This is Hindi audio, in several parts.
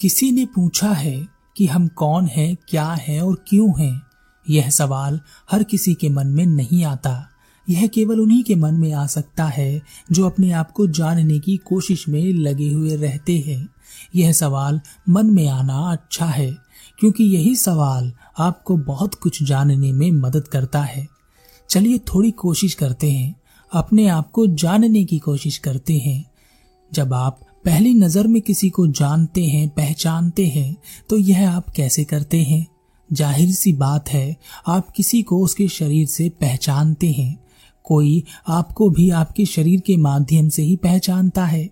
किसी ने पूछा है कि हम कौन हैं, क्या हैं और क्यों हैं? यह सवाल हर किसी के मन में नहीं आता। यह केवल उन्हीं के मन में आ सकता है जो अपने आप को जानने की कोशिश में लगे हुए रहते हैं। यह सवाल मन में आना अच्छा है क्योंकि यही सवाल आपको बहुत कुछ जानने में मदद करता है। चलिए थोड़ी कोशिश करते हैं अपने आप को जानने की कोशिश करते हैं। जब आप पहली नज़र में किसी को जानते हैं, पहचानते हैं तो यह आप कैसे करते हैं? ज़ाहिर सी बात है, आप किसी को उसके शरीर से पहचानते हैं। कोई आपको भी आपके शरीर के माध्यम से ही पहचानता है।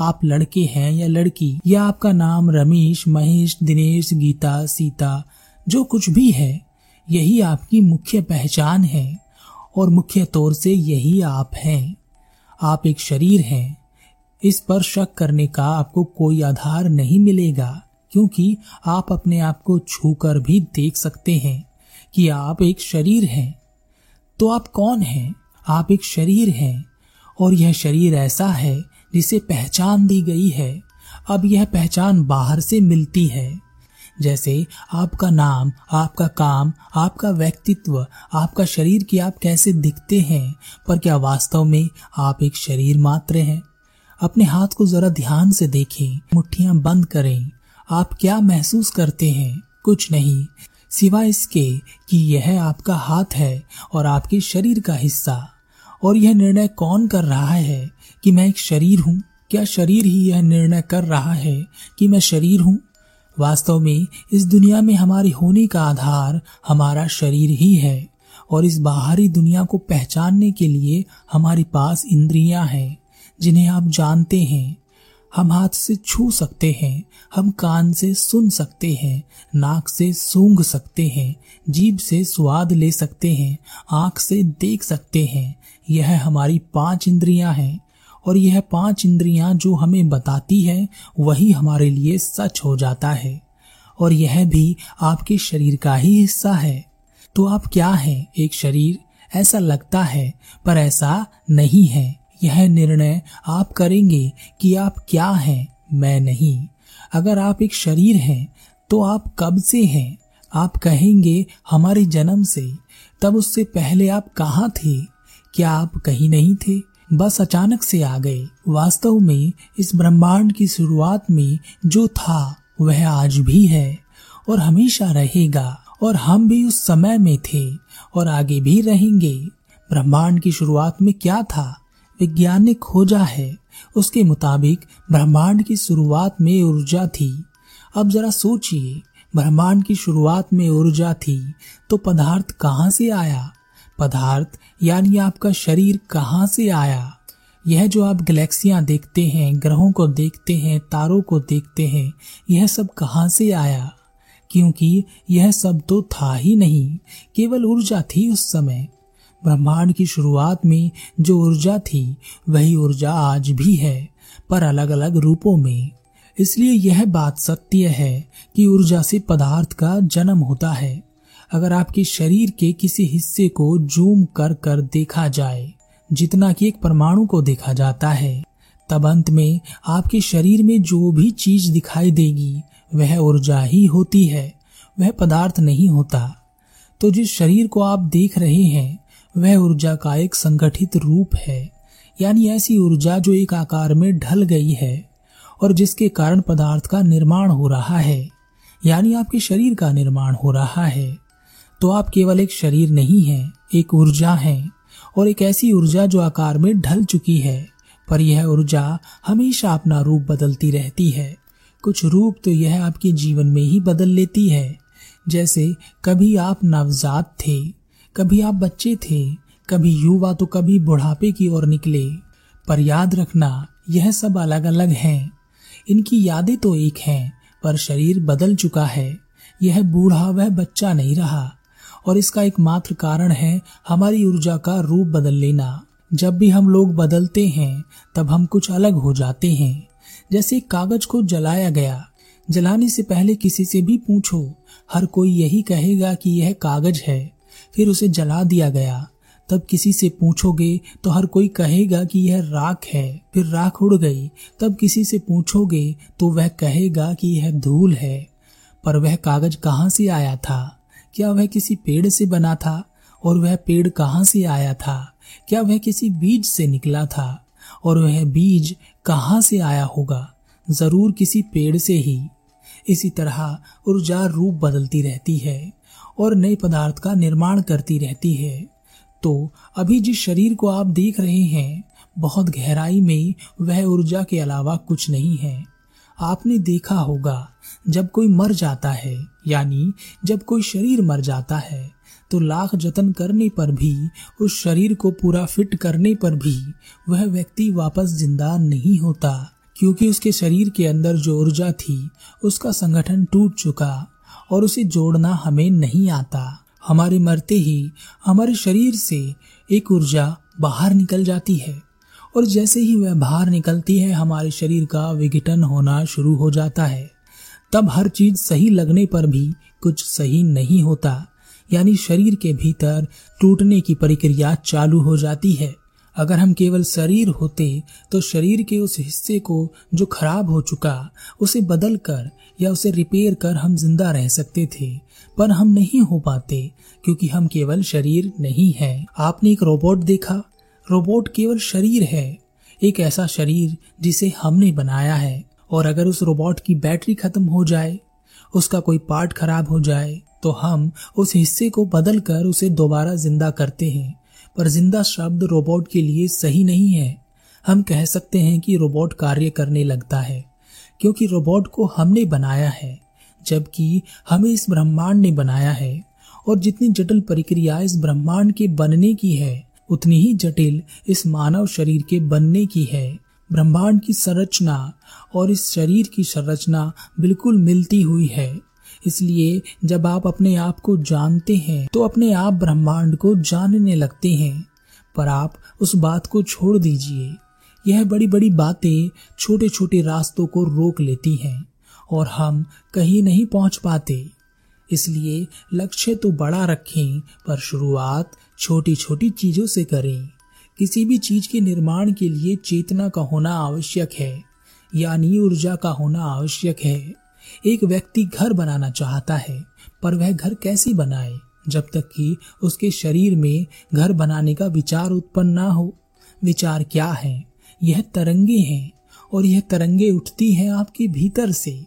आप लड़के हैं या लड़की, या आपका नाम रमेश, महेश, दिनेश, गीता, सीता, जो कुछ भी है, यही आपकी मुख्य पहचान है, और मुख्य तौर से यही आप हैं। आप एक शरीर हैं। इस पर शक करने का आपको कोई आधार नहीं मिलेगा, क्योंकि आप अपने आप को छूकर भी देख सकते हैं कि आप एक शरीर हैं। तो आप कौन हैं? आप एक शरीर हैं, और यह शरीर ऐसा है जिसे पहचान दी गई है। अब यह पहचान बाहर से मिलती है। जैसे आपका नाम, आपका काम, आपका व्यक्तित्व, आपका शरीर की आप कैसे दिखते हैं, पर क्या वास्तव में आप एक शरीर मात्र हैं? अपने हाथ को जरा ध्यान से देखें मुट्ठियाँ बंद करें। आप क्या महसूस करते हैं? कुछ नहीं। सिवाय इसके कि यह आपका हाथ है और आपके शरीर का हिस्सा। और यह निर्णय कौन कर रहा है कि मैं एक शरीर हूँ? क्या शरीर ही यह निर्णय कर रहा है कि मैं शरीर हूँ? वास्तव में इस दुनिया में हमारे होने का आधार हमारा शरीर ही है। और इस बाहरी दुनिया को पहचानने के लिए हमारे पास इंद्रियाँ हैं। जिन्हें आप जानते हैं, हम हाथ से छू सकते हैं, हम कान से सुन सकते हैं, नाक से सूंघ सकते हैं, जीभ से स्वाद ले सकते हैं, आँख से देख सकते हैं। यह हमारी पाँच इंद्रियाँ हैं और यह पाँच इंद्रियाँ जो हमें बताती है, वही हमारे लिए सच हो जाता है। और यह भी आपके शरीर का ही हिस्सा है। तो आप क्या हैं? एक शरीर ऐसा लगता है, पर ऐसा नहीं है। यह निर्णय आप करेंगे कि आप क्या हैं, मैं नहीं। अगर आप एक शरीर हैं तो आप कब से हैं? आप कहेंगे, हमारे जन्म से। तब उससे पहले आप कहाँ थे? क्या आप कहीं नहीं थे? बस अचानक से आ गए। वास्तव में, इस ब्रह्मांड की शुरुआत में जो था, वह आज भी है, और हमेशा रहेगा, और हम भी उस समय में थे, और आगे भी रहेंगे। ब्रह्मांड की शुरुआत में क्या था? वैज्ञानिक खोजा है। उसके मुताबिक, ब्रह्मांड की शुरुआत में ऊर्जा थी। अब जरा सोचिए, ब्रह्मांड की शुरुआत में ऊर्जा थी तो पदार्थ कहाँ से आया? पदार्थ, यानी आपका शरीर कहाँ से आया? यह जो आप गैलेक्सियाँ देखते हैं, ग्रहों को देखते हैं, तारों को देखते हैं, यह सब कहाँ से आया? क्योंकि यह सब तो था ही नहीं, केवल ऊर्जा थी उस समय। ब्रह्मांड की शुरुआत में जो ऊर्जा थी, वही ऊर्जा आज भी है, पर अलग अलग रूपों में। इसलिए यह बात सत्य है कि ऊर्जा से पदार्थ का जन्म होता है। अगर आपके शरीर के किसी हिस्से को जूम कर कर देखा जाए, जितना कि एक परमाणु को देखा जाता है, तब अंत में आपके शरीर में जो भी चीज़ दिखाई देगी, वह ऊर्जा ही होती है, वह पदार्थ नहीं होता। तो जिस शरीर को आप देख रहे हैं वह ऊर्जा का एक संगठित रूप है। यानी ऐसी ऊर्जा जो एक आकार में ढल गई है और जिसके कारण पदार्थ का निर्माण हो रहा है। यानी आपके शरीर का निर्माण हो रहा है। तो आप केवल एक शरीर नहीं है, एक ऊर्जा है और एक ऐसी ऊर्जा जो आकार में ढल चुकी है। पर यह ऊर्जा हमेशा अपना रूप बदलती रहती है। कुछ रूप तो यह आपके जीवन में ही बदल लेती है। जैसे कभी आप नवजात थे कभी आप बच्चे थे, कभी युवा तो कभी बुढ़ापे की ओर निकले। पर याद रखना, यह सब अलग अलग हैं। इनकी यादें तो एक हैं, पर शरीर बदल चुका है। यह बूढ़ा वह बच्चा नहीं रहा। और इसका एकमात्र कारण है हमारी ऊर्जा का रूप बदल लेना। जब भी हम लोग बदलते हैं, तब हम कुछ अलग हो जाते हैं। जैसे कागज़ को जलाया गया। जलाने से पहले किसी से भी पूछो, हर कोई यही कहेगा कि यह कागज़ है। फिर उसे जला दिया गया। तब किसी से पूछोगे तो हर कोई कहेगा कि यह राख है, फिर राख उड़ गई। तब किसी से पूछोगे तो वह कहेगा कि यह धूल है। पर वह कागज़ कहाँ से आया था? क्या वह किसी पेड़ से बना था? और वह पेड़ कहाँ से आया था? क्या वह किसी बीज से निकला था? और वह बीज कहाँ से आया होगा? ज़रूर किसी पेड़ से ही। इसी तरह ऊर्जा रूप बदलती रहती है। और नए पदार्थ का निर्माण करती रहती है। तो अभी जिस शरीर को आप देख रहे हैं, बहुत गहराई में वह ऊर्जा के अलावा कुछ नहीं है। आपने देखा होगा, जब कोई मर जाता है, यानी जब कोई शरीर मर जाता है तो लाख जतन करने पर भी, उस शरीर को पूरा फिट करने पर भी वह व्यक्ति वापस ज़िंदा नहीं होता, क्योंकि उसके शरीर के अंदर जो ऊर्जा थी, उसका संगठन टूट चुका। और उसे जोड़ना हमें नहीं आता। हमारे मरते ही हमारे शरीर से एक ऊर्जा बाहर निकल जाती है और जैसे ही वह बाहर निकलती है, हमारे शरीर का विघटन होना शुरू हो जाता है। तब हर चीज़ सही लगने पर भी कुछ सही नहीं होता, यानी शरीर के भीतर टूटने की प्रक्रिया चालू हो जाती है। अगर हम केवल शरीर होते तो शरीर के उस हिस्से को जो खराब हो चुका, उसे बदल कर या उसे रिपेयर कर हम ज़िंदा रह सकते थे। पर हम नहीं हो पाते, क्योंकि हम केवल शरीर नहीं है। आपने एक रोबोट देखा? रोबोट केवल शरीर है। एक ऐसा शरीर जिसे हमने बनाया है। और अगर उस रोबोट की बैटरी खत्म हो जाए, उसका कोई पार्ट खराब हो जाए तो हम उस हिस्से को बदल कर उसे दोबारा ज़िंदा करते हैं। पर ज़िंदा शब्द रोबोट के लिए सही नहीं है। हम कह सकते हैं कि रोबोट कार्य करने लगता है, क्योंकि रोबोट को हमने बनाया है, जबकि हमें इस ब्रह्मांड ने बनाया है, और जितनी जटिल प्रक्रिया इस ब्रह्मांड के बनने की है, उतनी ही जटिल इस मानव शरीर के बनने की है। ब्रह्मांड की संरचना और इस शरीर की संरचना बिल्कुल मिलती हुई है। इसलिए जब आप अपने आप को जानते हैं तो अपने आप ब्रह्मांड को जानने लगते हैं। पर आप उस बात को छोड़ दीजिए। यह बड़ी बड़ी बातें छोटे छोटे रास्तों को रोक लेती हैं, और हम कहीं नहीं पहुँच पाते। इसलिए लक्ष्य तो बड़ा रखें, पर शुरुआत छोटी छोटी चीज़ों से करें। किसी भी चीज़ के निर्माण के लिए चेतना का होना आवश्यक है, यानी ऊर्जा का होना आवश्यक है। एक व्यक्ति घर बनाना चाहता है, पर वह घर कैसे बनाए, जब तक कि उसके शरीर में घर बनाने का विचार उत्पन्न ना हो? विचार क्या है? यह तरंगे हैं, और यह तरंगे उठती हैं आपके भीतर से।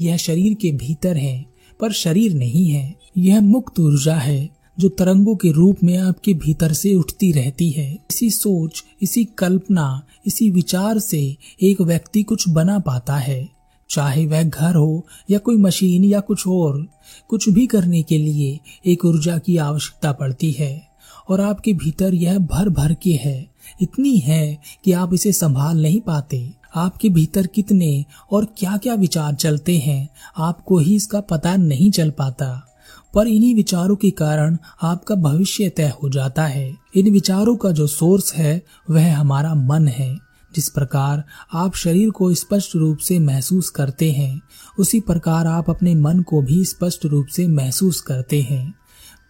यह शरीर के भीतर है, पर शरीर नहीं है। यह मुक्त ऊर्जा है, जो तरंगों के रूप में आपके भीतर से उठती रहती है। इसी सोच, इसी कल्पना, इसी विचार से एक व्यक्ति कुछ बना पाता है। चाहे वह घर हो या कोई मशीन या कुछ और, कुछ भी करने के लिए एक ऊर्जा की आवश्यकता पड़ती है, और आपके भीतर यह भर भर के है, इतनी है कि आप इसे संभाल नहीं पाते। आपके भीतर कितने और क्या क्या विचार चलते हैं, आपको ही इसका पता नहीं चल पाता। पर इन्हीं विचारों के कारण आपका भविष्य तय हो जाता है। इन विचारों का जो सोर्स है, वह हमारा मन है। जिस प्रकार आप शरीर को स्पष्ट रूप से महसूस करते हैं, उसी प्रकार आप अपने मन को भी स्पष्ट रूप से महसूस करते हैं।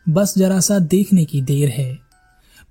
बस जरा सा देखने की देर है।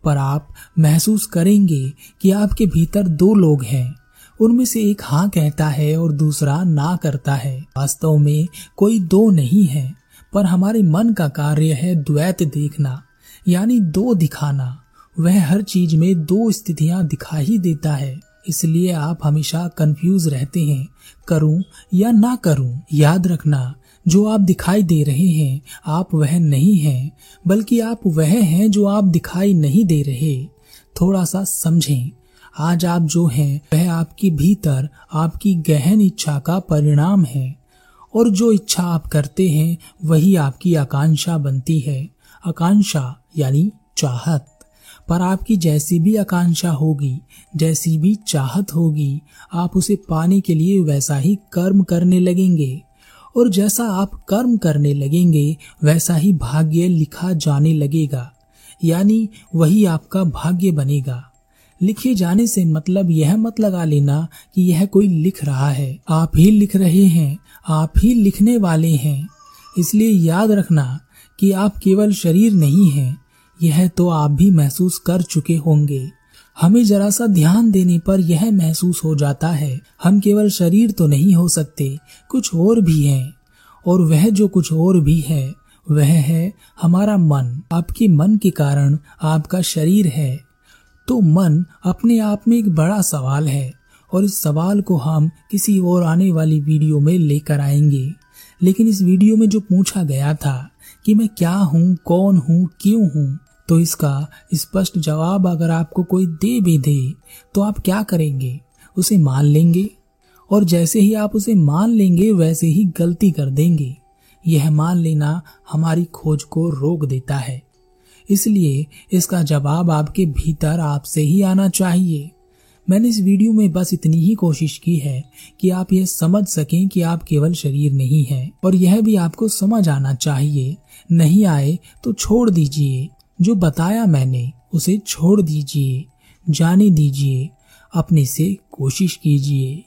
पर आप महसूस करेंगे कि आपके भीतर दो लोग हैं। उनमें से एक हाँ कहता है और दूसरा ना करता है। वास्तव में कोई दो नहीं है, पर हमारे मन का कार्य है द्वैत देखना, यानी दो दिखाना। वह हर चीज़ में दो स्थितियाँ दिखा ही देता है। इसलिए आप हमेशा कंफ्यूज रहते हैं। करूँ या ना करूँ, याद रखना, जो आप दिखाई दे रहे हैं, आप वह नहीं हैं, बल्कि आप वह हैं जो आप दिखाई नहीं दे रहे। थोड़ा सा समझें। आज आप जो हैं, वह आपकी भीतर, आपकी गहन इच्छा का परिणाम है। और जो इच्छा आप करते हैं, वही आपकी आकांक्षा बनती है। आकांक्षा, यानी चाहत। पर आपकी जैसी भी आकांक्षा होगी, जैसी भी चाहत होगी, आप उसे पाने के लिए वैसा ही कर्म करने लगेंगे। और जैसा आप कर्म करने लगेंगे, वैसा ही भाग्य लिखा जाने लगेगा। यानी वही आपका भाग्य बनेगा। लिखे जाने से मतलब यह मत लगा लेना कि यह कोई लिख रहा है। आप ही लिख रहे हैं, आप ही लिखने वाले हैं। इसलिए याद रखना कि आप केवल शरीर नहीं हैं यह तो आप भी महसूस कर चुके होंगे। हमें जरा सा ध्यान देने पर यह महसूस हो जाता है। हम केवल शरीर तो नहीं हो सकते, कुछ और भी है। और वह जो कुछ और भी है, वह है हमारा मन। आपके मन के कारण आपका शरीर है। तो मन अपने आप में एक बड़ा सवाल है, और इस सवाल को हम किसी और आने वाली वीडियो में लेकर आएँगे। लेकिन इस वीडियो में जो पूछा गया था कि मैं क्या हूँ, कौन हूँ, क्यों हूँ तो इसका स्पष्ट इस जवाब अगर आपको कोई दे भी दे तो आप क्या करेंगे? उसे मान लेंगे। और जैसे ही आप उसे मान लेंगे, वैसे ही गलती कर देंगे। यह मान लेना हमारी खोज को रोक देता है। इसलिए इसका जवाब आपके भीतर आपसे ही आना चाहिए। मैंने इस वीडियो में बस इतनी ही कोशिश की है कि आप यह समझ सकें कि आप केवल शरीर नहीं हैं, और यह भी आपको समझ आना चाहिए। नहीं आए तो छोड़ दीजिए। जो बताया मैंने उसे छोड़ दीजिए जाने दीजिए अपने से कोशिश कीजिए।